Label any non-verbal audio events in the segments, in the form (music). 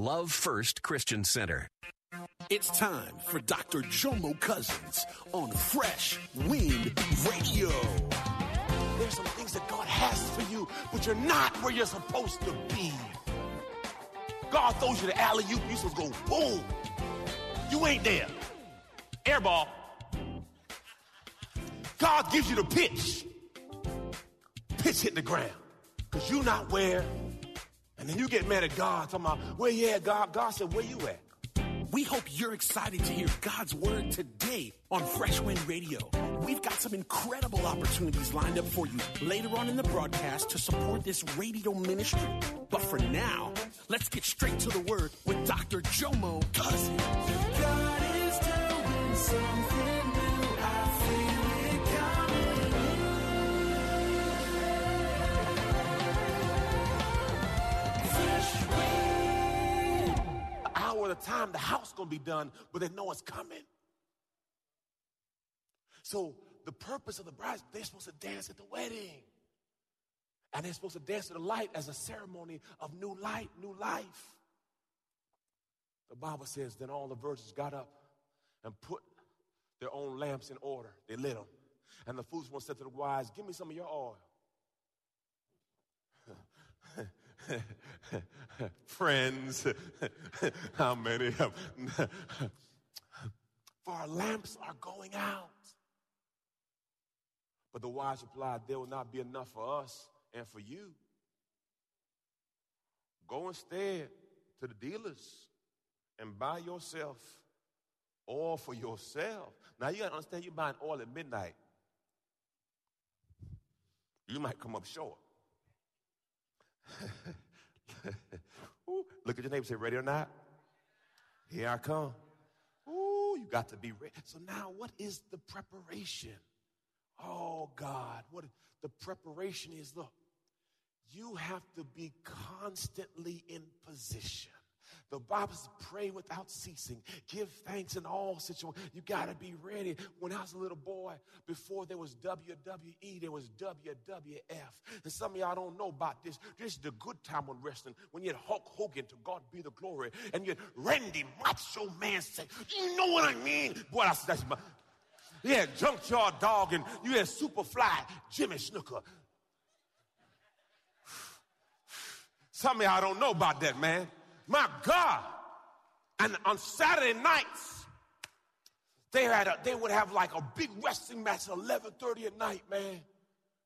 Love First Christian Center. It's time for Dr. Jomo Cousins on Fresh Wind Radio. There's some things that God has for you, but you're not where you're supposed to be. God throws you the alley you supposed to go boom. You ain't there. Airball. God gives you the pitch. Pitch hit the ground. Because you're not where. And then you get mad at God, talking about, where you at, God? God said, where you at? We hope you're excited to hear God's word today on Fresh Wind Radio. We've got some incredible opportunities lined up for you later on in the broadcast to support this radio ministry. But for now, let's get straight to the word with Dr. Jomo Cousins. God is doing something A time, the house gonna be done, but they know it's coming. So the purpose of the bride, they're supposed to dance at the wedding. And they're supposed to dance to the light as a ceremony of new light, new life. The Bible says, then all the virgins got up and put their own lamps in order. They lit them. And the foolish one said to the wise, Give me some of your oil. (laughs) Friends, (laughs) how many of (laughs) For our lamps are going out. But the wise replied, There will not be enough for us and for you. Go instead to the dealers and buy yourself oil for yourself. Now you gotta understand you're buying oil at midnight. You might come up short. (laughs) Ooh, look at your neighbor say, ready or not? Here I come. Ooh, you got to be ready. So now what is the preparation? Oh God, what the preparation is look, you have to be constantly in position. The Bible says, pray without ceasing. Give thanks in all situations. You got to be ready. When I was a little boy, before there was WWE, there was WWF. And some of y'all don't know about this. This is the good time on wrestling. When you had Hulk Hogan, to God be the glory, and you had Randy Macho Man say, you know what I mean? Boy, that's, that's my, you had Junkyard Dog, and you had Superfly, Jimmy Snuka. (sighs) Some of y'all don't know about that, man. My God. And on Saturday nights, they had a, they would have like a big wrestling match at 11:30 at night, man. And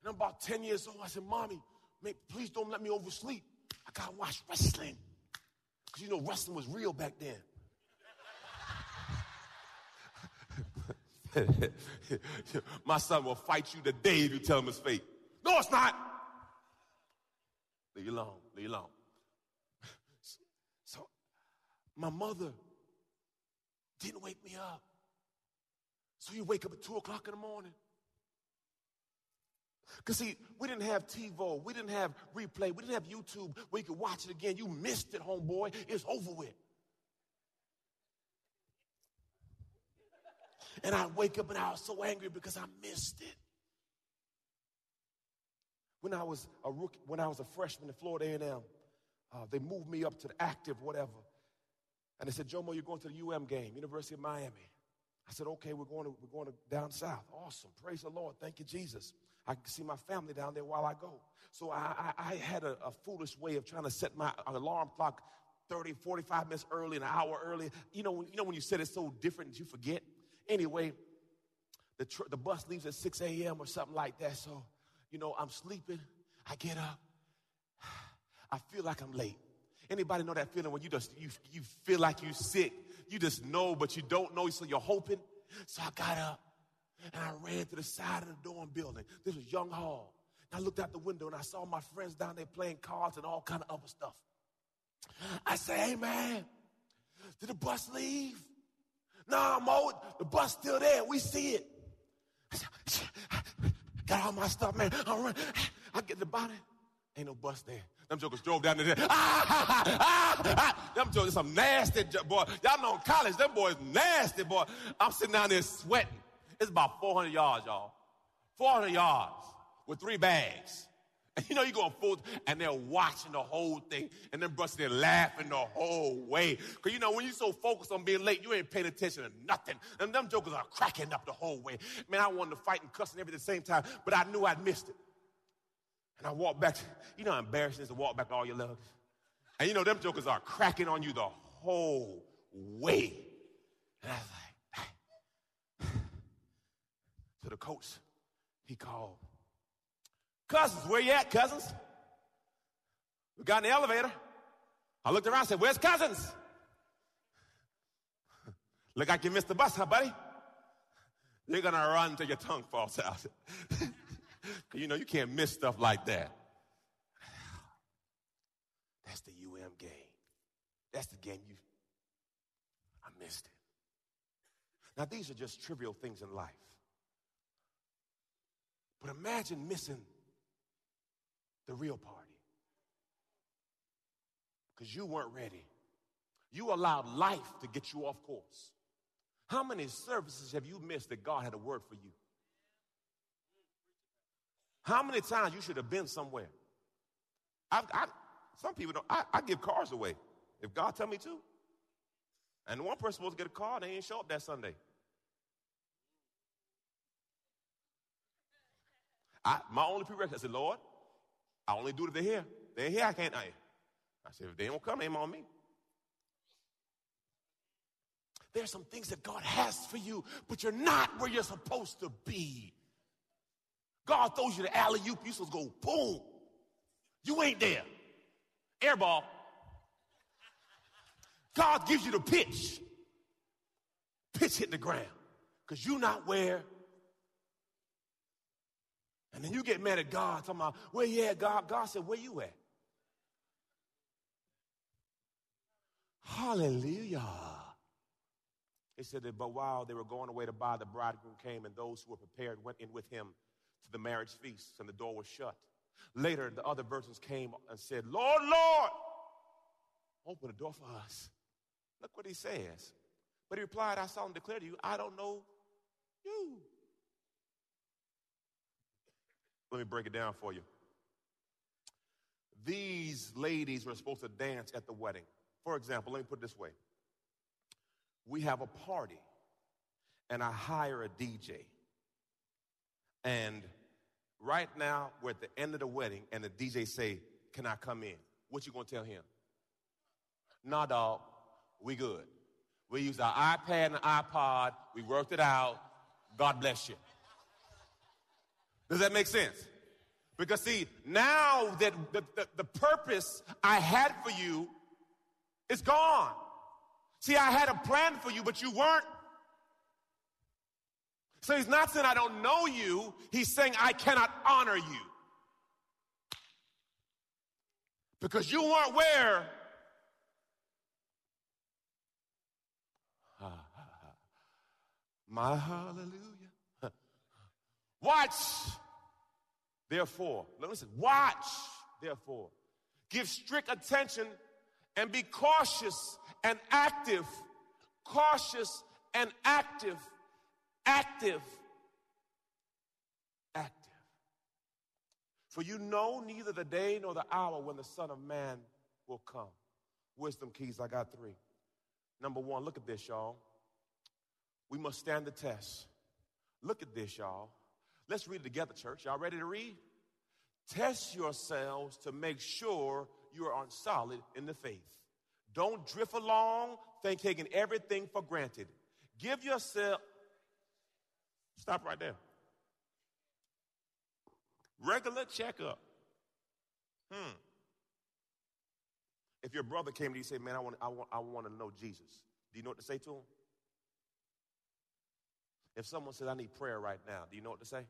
I'm about 10 years old. I said, Mommy, please don't let me oversleep. I gotta watch wrestling. Because you know wrestling was real back then. (laughs) My son will fight you today if you tell him it's fake. No, it's not. Leave you alone. Leave you alone. My mother didn't wake me up. So you wake up at two o'clock in the morning. Because, see, we didn't have TiVo, we didn't have replay, we didn't have YouTube where you could watch it again. You missed it, homeboy. It's over with. And I wake up and I was so angry because I missed it. When I was a rookie, when I was a freshman at Florida A&M, uh, they moved me up to the active, whatever. And they said, Jomo, you're going to the UM game, University of Miami. I said, okay, we're going to, we're going to down south. Awesome. Praise the Lord. Thank you, Jesus. I can see my family down there while I go. So I, I, I had a, a, foolish way of trying to set my alarm clock 30, 45 minutes early, an hour early. You know, you know when you set it so different you forget? Anyway, the, tr- the bus leaves at 6 a.m. or something like that. So, you know, I'm sleeping. I get up. (sighs) I feel like I'm late. Anybody know that feeling when you just you, you feel like you're sick? You just know, but you don't know, so you're hoping. So I got up and I ran to the side of the dorm building. This was Young Hall. And I looked out the window and I saw my friends down there playing cards and all kind of other stuff. I say, hey man, did the bus leave? Nah, Mo, the bus still there. We see it. I got all my stuff, man. I run. I get the body. Ain't no bus there. Them jokers drove down there. Ah, ah, ah, ah. Them jokers, some nasty boy. Y'all know in college, them boys nasty, boy. I'm sitting down there sweating. It's about 400 yards, y'all. 400 yards with three bags. And you know, you going full, and they're watching the whole thing, and then brothers they're laughing the whole way. Because you know, when you're so focused on being late, you ain't paying attention to nothing. And them jokers are cracking up the whole way. Man, I wanted to fight and cuss and everything at the same time, but I knew I'd missed it. And I walked back, you know how embarrassing it is to walk back to all your luggage? And you know, them jokers are cracking on you the whole way. And I was like, so the coach, he called Cousins, where you at, Cousins? We got in the elevator. I looked around and said, Where's Cousins? (laughs) Look like you missed the bus, huh, buddy? You're gonna run until your tongue falls out. (laughs) you know, you can't miss stuff like that. (sighs) That's the UM game. That's the game you. I missed it. Now, these are just trivial things in life. But imagine missing the real party. Because you weren't ready. You allowed life to get you off course. How many services have you missed that God had a word for you? How many times you should have been somewhere? I've, I, some people don't. I, I, give cars away if God tell me to. And one person supposed to get a car, and they ain't show up that Sunday. I, my only prerequisite, I said, Lord, I only do it if they're here. They're here, I can't. I, I said, if they don't come, ain't on me. There's some things that God has for you, but you're not where you're supposed to be. God throws you the alley oop, you supposed to go boom. You ain't there. Air ball. God gives you the pitch. Pitch hit the ground. Because you're not where and then you get mad at God, talking about, where you at, God? God said, where you at? Hallelujah. He said that, but while they were going away to buy, the bridegroom came, and those who were prepared went in with him to the marriage feast, and the door was shut. Later, the other virgins came and said, Lord, Lord, open the door for us. Look what he says. But he replied, I saw him declare to you, I don't know you. Let me break it down for you. These ladies were supposed to dance at the wedding. For example, let me put it this way we have a party, and I hire a DJ. And right now, we're at the end of the wedding, and the DJ say, Can I come in? What you gonna tell him? Nah, dog, we good. We use our iPad and iPod, we worked it out. God bless you. Does that make sense? Because, see, now that the, the, the, purpose I had for you is gone. See, I had a plan for you, but you weren't. So he's not saying I don't know you, he's saying I cannot honor you. Because you weren't where. (laughs) My hallelujah. (laughs) Watch, therefore. Listen, watch, therefore. Give strict attention and be cautious and active. Cautious and active. Active. Active. For you know neither the day nor the hour when the Son of Man will come. Wisdom keys, I got three. Number one, look at this, y'all. We must stand the test. Look at this, y'all. Let's read it together, church. Y'all ready to read? Test yourselves to make sure you are on solid in the faith. Don't drift along, think taking everything for granted. Give yourself, stop right there. Regular checkup. Hmm. If your brother came to you and said, Man, I want, I, want, I want to know Jesus, do you know what to say to him? If someone says, I need prayer right now, do you know what to say?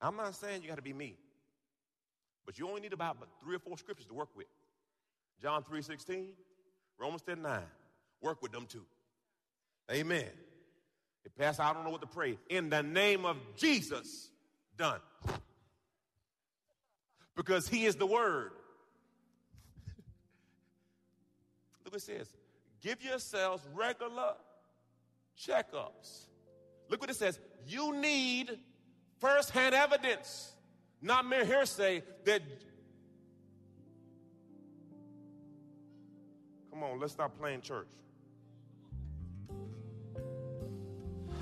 I'm not saying you got to be me, but you only need about three or four scriptures to work with. John 3 16, Romans 10 9. Work with them too. Amen. If Pastor, I don't know what to pray. In the name of Jesus, done. Because he is the word. (laughs) Look what it says. Give yourselves regular checkups. Look what it says. You need firsthand evidence, not mere hearsay that. Come on, let's stop playing church.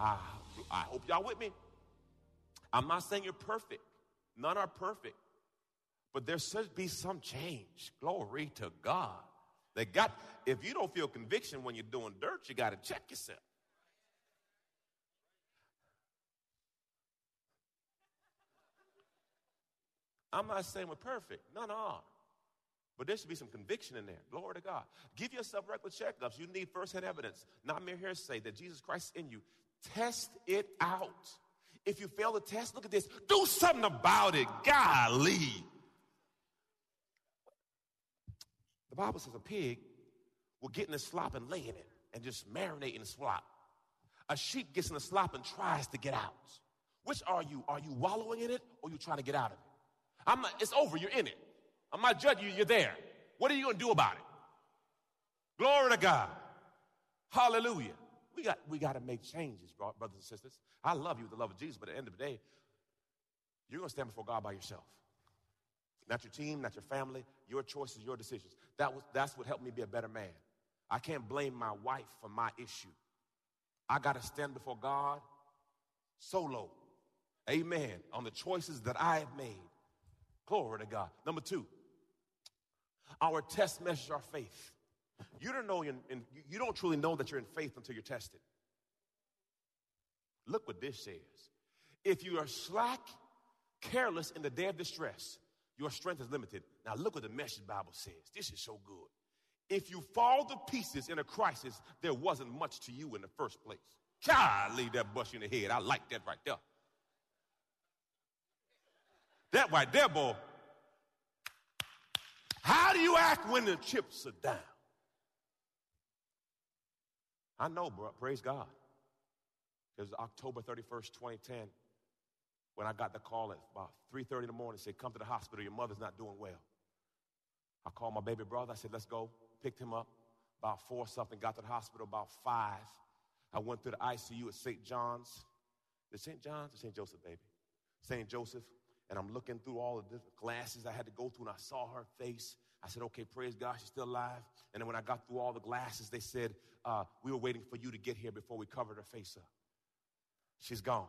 I, I hope y'all with me. I'm not saying you're perfect. None are perfect. But there should be some change. Glory to God. They got, if you don't feel conviction when you're doing dirt, you got to check yourself. I'm not saying we're perfect. None are. But there should be some conviction in there. Glory to God. Give yourself regular checkups. You need firsthand evidence, not mere hearsay, that Jesus Christ is in you. Test it out. If you fail the test, look at this. Do something about it. Golly. The Bible says a pig will get in the slop and lay in it and just marinate in the slop. A sheep gets in the slop and tries to get out. Which are you? Are you wallowing in it or you trying to get out of it? I'm not, it's over. You're in it. I'm not judging you. You're there. What are you going to do about it? Glory to God. Hallelujah. We got, we got to make changes, brothers and sisters. I love you with the love of Jesus, but at the end of the day, you're going to stand before God by yourself. Not your team, not your family, your choices, your decisions. That was, that's what helped me be a better man. I can't blame my wife for my issue. I got to stand before God solo. Amen. On the choices that I have made. Glory to God. Number two, our test measures our faith. You don't know, in, you don't truly know that you're in faith until you're tested. Look what this says. If you are slack, careless in the day of distress, your strength is limited. Now look what the message Bible says. This is so good. If you fall to pieces in a crisis, there wasn't much to you in the first place. leave that bush in the head. I like that right there. That right there, boy. How do you act when the chips are down? I know, bro. Praise God. Because October 31st, 2010, when I got the call at about 3.30 in the morning, said, come to the hospital, your mother's not doing well. I called my baby brother, I said, let's go. Picked him up, about four something, got to the hospital about five. I went through the ICU at St. John's. Is St. John's or St. Joseph, baby? St. Joseph. And I'm looking through all the different glasses I had to go through, and I saw her face. I said, okay, praise God, she's still alive. And then when I got through all the glasses, they said, uh, we were waiting for you to get here before we covered her face up. She's gone.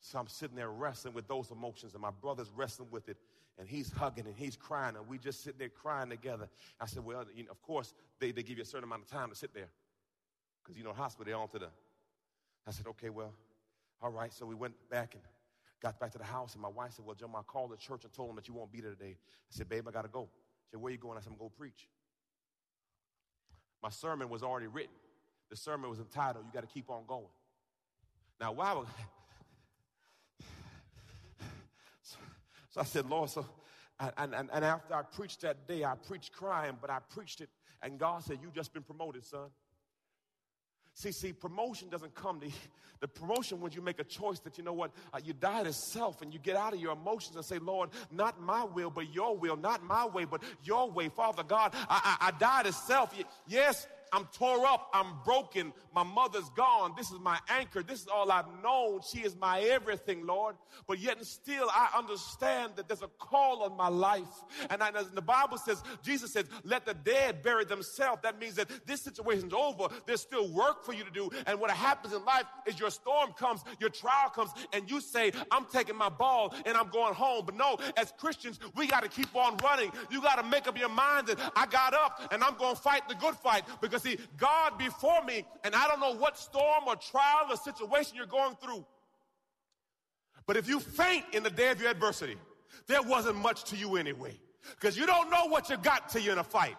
So I'm sitting there wrestling with those emotions, and my brother's wrestling with it, and he's hugging and he's crying, and we just sitting there crying together. I said, Well, you know, of course, they, they give you a certain amount of time to sit there. Because, you know, hospital, they're on to the. I said, Okay, well, all right. So we went back and got back to the house, and my wife said, Well, Joe, I called the church and told them that you won't be there today. I said, Babe, I got to go. She said, Where you going? I said, I'm going to go preach. My sermon was already written. The sermon was entitled, You Got to Keep On Going. Now, why would. (sighs) So I said, Lord, so, and, and, and after I preached that day, I preached crying, but I preached it, and God said, You just been promoted, son. See, see, promotion doesn't come to the promotion when you make a choice that you know what uh, you die to self and you get out of your emotions and say, Lord, not my will, but your will, not my way, but your way, Father God. I, I, I die to self. Yes, I'm tore up. I'm broken. My mother's gone. This is my anchor. This is all I've known. She is my everything, Lord. But yet and still, I understand that there's a call on my life. And, I, and the Bible says, Jesus says, let the dead bury themselves. That means that this situation's over. There's still work for you to do. And what happens in life is your storm comes, your trial comes, and you say, I'm taking my ball and I'm going home. But no, as Christians, we got to keep on running. You got to make up your mind that I got up and I'm going to fight the good fight because see, God before me, and I don't know what storm or trial or situation you're going through. But if you faint in the day of your adversity, there wasn't much to you anyway. Because you don't know what you got till you're in a fight.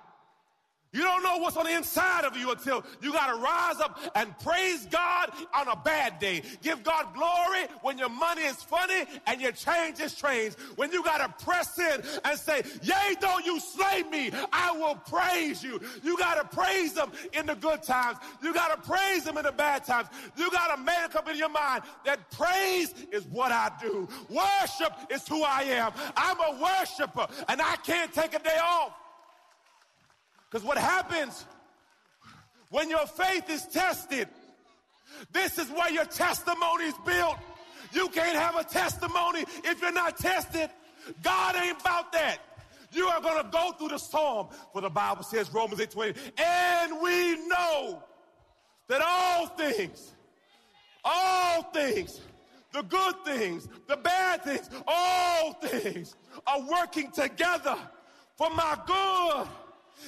You don't know what's on the inside of you until you got to rise up and praise God on a bad day. Give God glory when your money is funny and your change is strange. When you got to press in and say, Yea, though you slay me, I will praise you. You got to praise Him in the good times. You got to praise Him in the bad times. You got to make up in your mind that praise is what I do. Worship is who I am. I'm a worshiper and I can't take a day off. Because what happens when your faith is tested, this is where your testimony is built. You can't have a testimony if you're not tested. God ain't about that. You are going to go through the storm. For the Bible says, Romans 8 20, and we know that all things, all things, the good things, the bad things, all things are working together for my good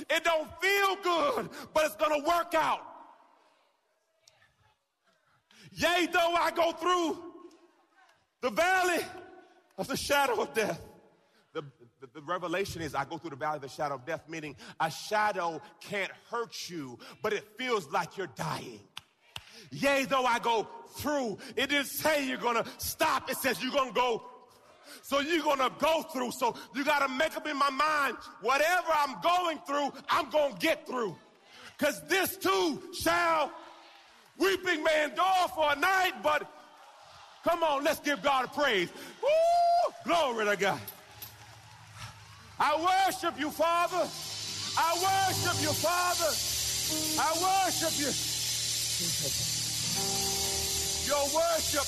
it don't feel good, but it's going to work out. Yea, though I go through the valley of the shadow of death. The, the, the, revelation is I go through the valley of the shadow of death, meaning a shadow can't hurt you, but it feels like you're dying. Yea, though I go through, it didn't say you're gonna stop, it says you're gonna go so you're going to go through. So you got to make up in my mind, whatever I'm going through, I'm going to get through. Because this too shall, weeping may endure for a night, but come on, let's give God a praise. Woo! Glory to God. I worship you, Father. I worship you, Father. I worship you. Your worship.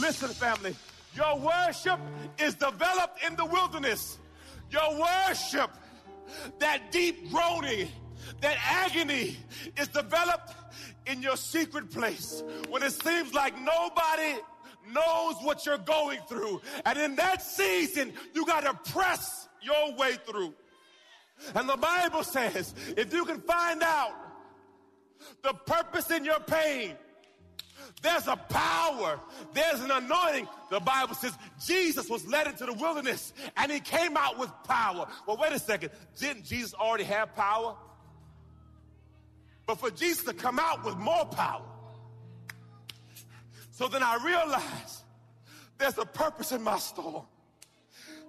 Listen, family. Your worship is developed in the wilderness. Your worship, that deep groaning, that agony is developed in your secret place when it seems like nobody knows what you're going through. And in that season, you got to press your way through. And the Bible says if you can find out the purpose in your pain, there's a power. There's an anointing. The Bible says Jesus was led into the wilderness and he came out with power. Well, wait a second. Didn't Jesus already have power? But for Jesus to come out with more power. So then I realized there's a purpose in my storm.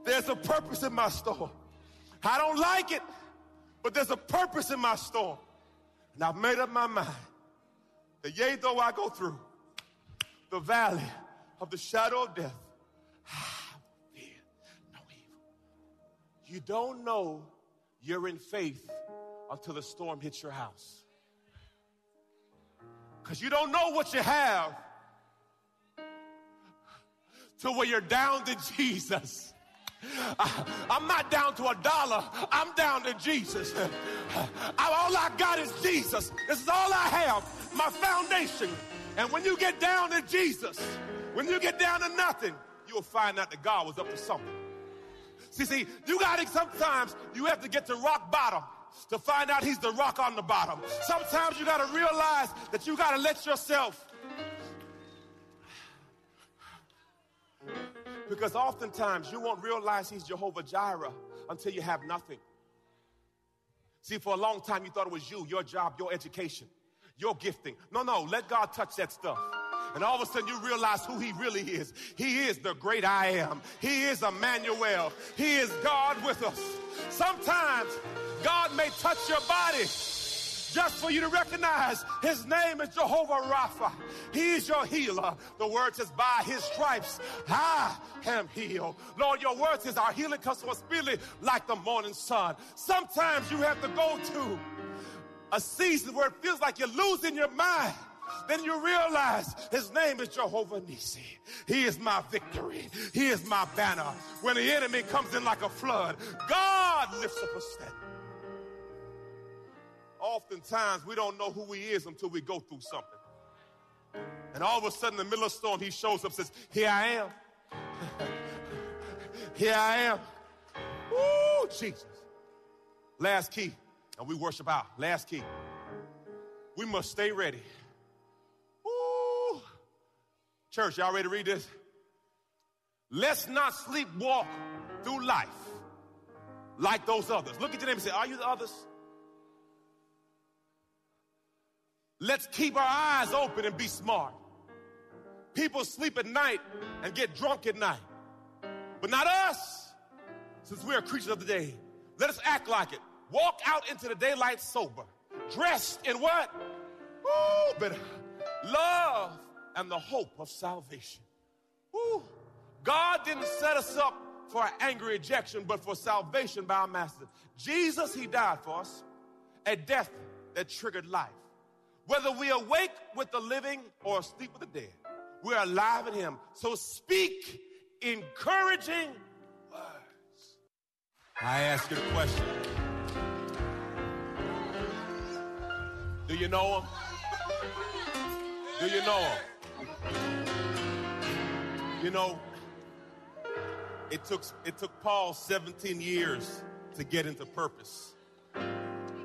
There's a purpose in my storm. I don't like it, but there's a purpose in my storm. And I've made up my mind that yea, though I go through, the valley of the shadow of death, I fear no evil. You don't know you're in faith until the storm hits your house. Because you don't know what you have till when you're down to Jesus. Ah, I'm not down to a dollar. I'm down to Jesus. Ah, all I got is Jesus. This is all I have. My foundation And when you get down to Jesus, when you get down to nothing, you'll find out that God was up to something. See, see, you got to sometimes you have to get to rock bottom to find out he's the rock on the bottom. Sometimes you got to realize that you got to let yourself because oftentimes you won't realize he's Jehovah Jireh until you have nothing. See, for a long time you thought it was you, your job, your education, your gifting. No, no, let God touch that stuff. And all of a sudden you realize who he really is. He is the great I am. He is Emmanuel. He is God with us. Sometimes God may touch your body just for you to recognize his name is Jehovah Rapha. He is your healer. The word says, by his stripes, I am healed. Lord, your word says our healing comes from speedily like the morning sun. Sometimes you have to go to a season where it feels like you're losing your mind then you realize his name is Jehovah Nisi. He is my victory. He is my banner. When the enemy comes in like a flood, God lifts up a standard. Oftentimes, we don't know who he is until we go through something. And all of a sudden, in the middle of the storm, he shows up says, Here I am. (laughs) Here I am. Woo, Jesus. Last key, and we worship out. Last key. We must stay ready. Church, y'all ready to read this? Let's not sleepwalk through life like those others. Look at your name and say, Are you the others? Let's keep our eyes open and be smart. People sleep at night and get drunk at night, but not us, since we're creatures of the day. Let us act like it. Walk out into the daylight sober, dressed in what? Oh, but love and the hope of salvation. Woo. God didn't set us up for an angry ejection, but for salvation by our master. Jesus, he died for us, a death that triggered life. Whether we awake with the living or asleep with the dead, we're alive in him. So speak encouraging words. I ask you a question. Do you know him? Do you know him? You know, it took, it took Paul 17 years to get into purpose.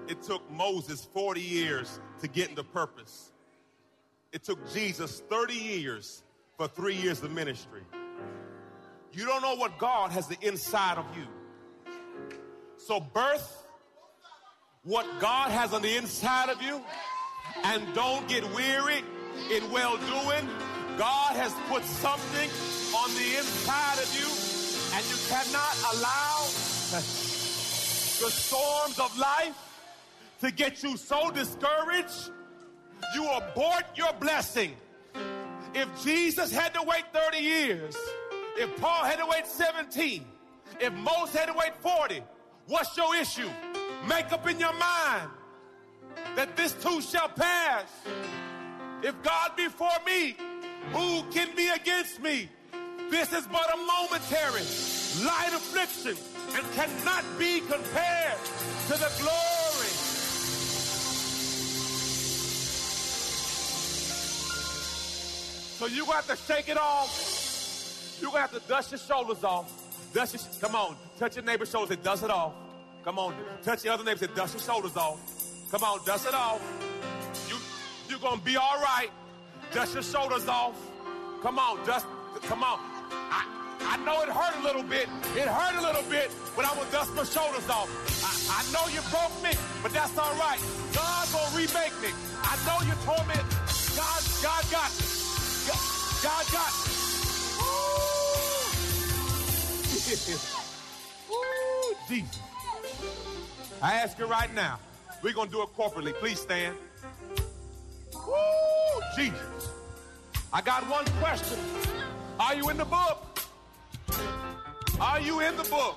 It took Moses 40 years to get into purpose. It took Jesus 30 years for three years of ministry. You don't know what God has the inside of you. So birth what God has on the inside of you and don't get weary in well doing God has put something on the inside of you, and you cannot allow the storms of life to get you so discouraged, you abort your blessing. If Jesus had to wait 30 years, if Paul had to wait 17, if Moses had to wait 40, what's your issue? Make up in your mind that this too shall pass. If God be for me, who can be against me? This is but a momentary, light affliction and cannot be compared to the glory. So you're going to have to shake it off. You're going to have to dust your shoulders off. Dust your, come on, touch your neighbor's shoulders and dust it off. Come on, touch the other neighbors and dust your shoulders off. Come on, dust it off. You, you're to be all right. Dust your shoulders off. Come on, dust. Come on. I, I know it hurt a little bit. It hurt a little bit, but I will dust my shoulders off. I, I know you broke me, but that's all right. God's gonna remake me. I know you told me. God, God got me. God, God got me. Ooh. (laughs) Ooh, Jesus. I ask you right now. We're gonna do it corporately. Please stand. Woo, Jesus. I got one question. Are you in the book? Are you in the book?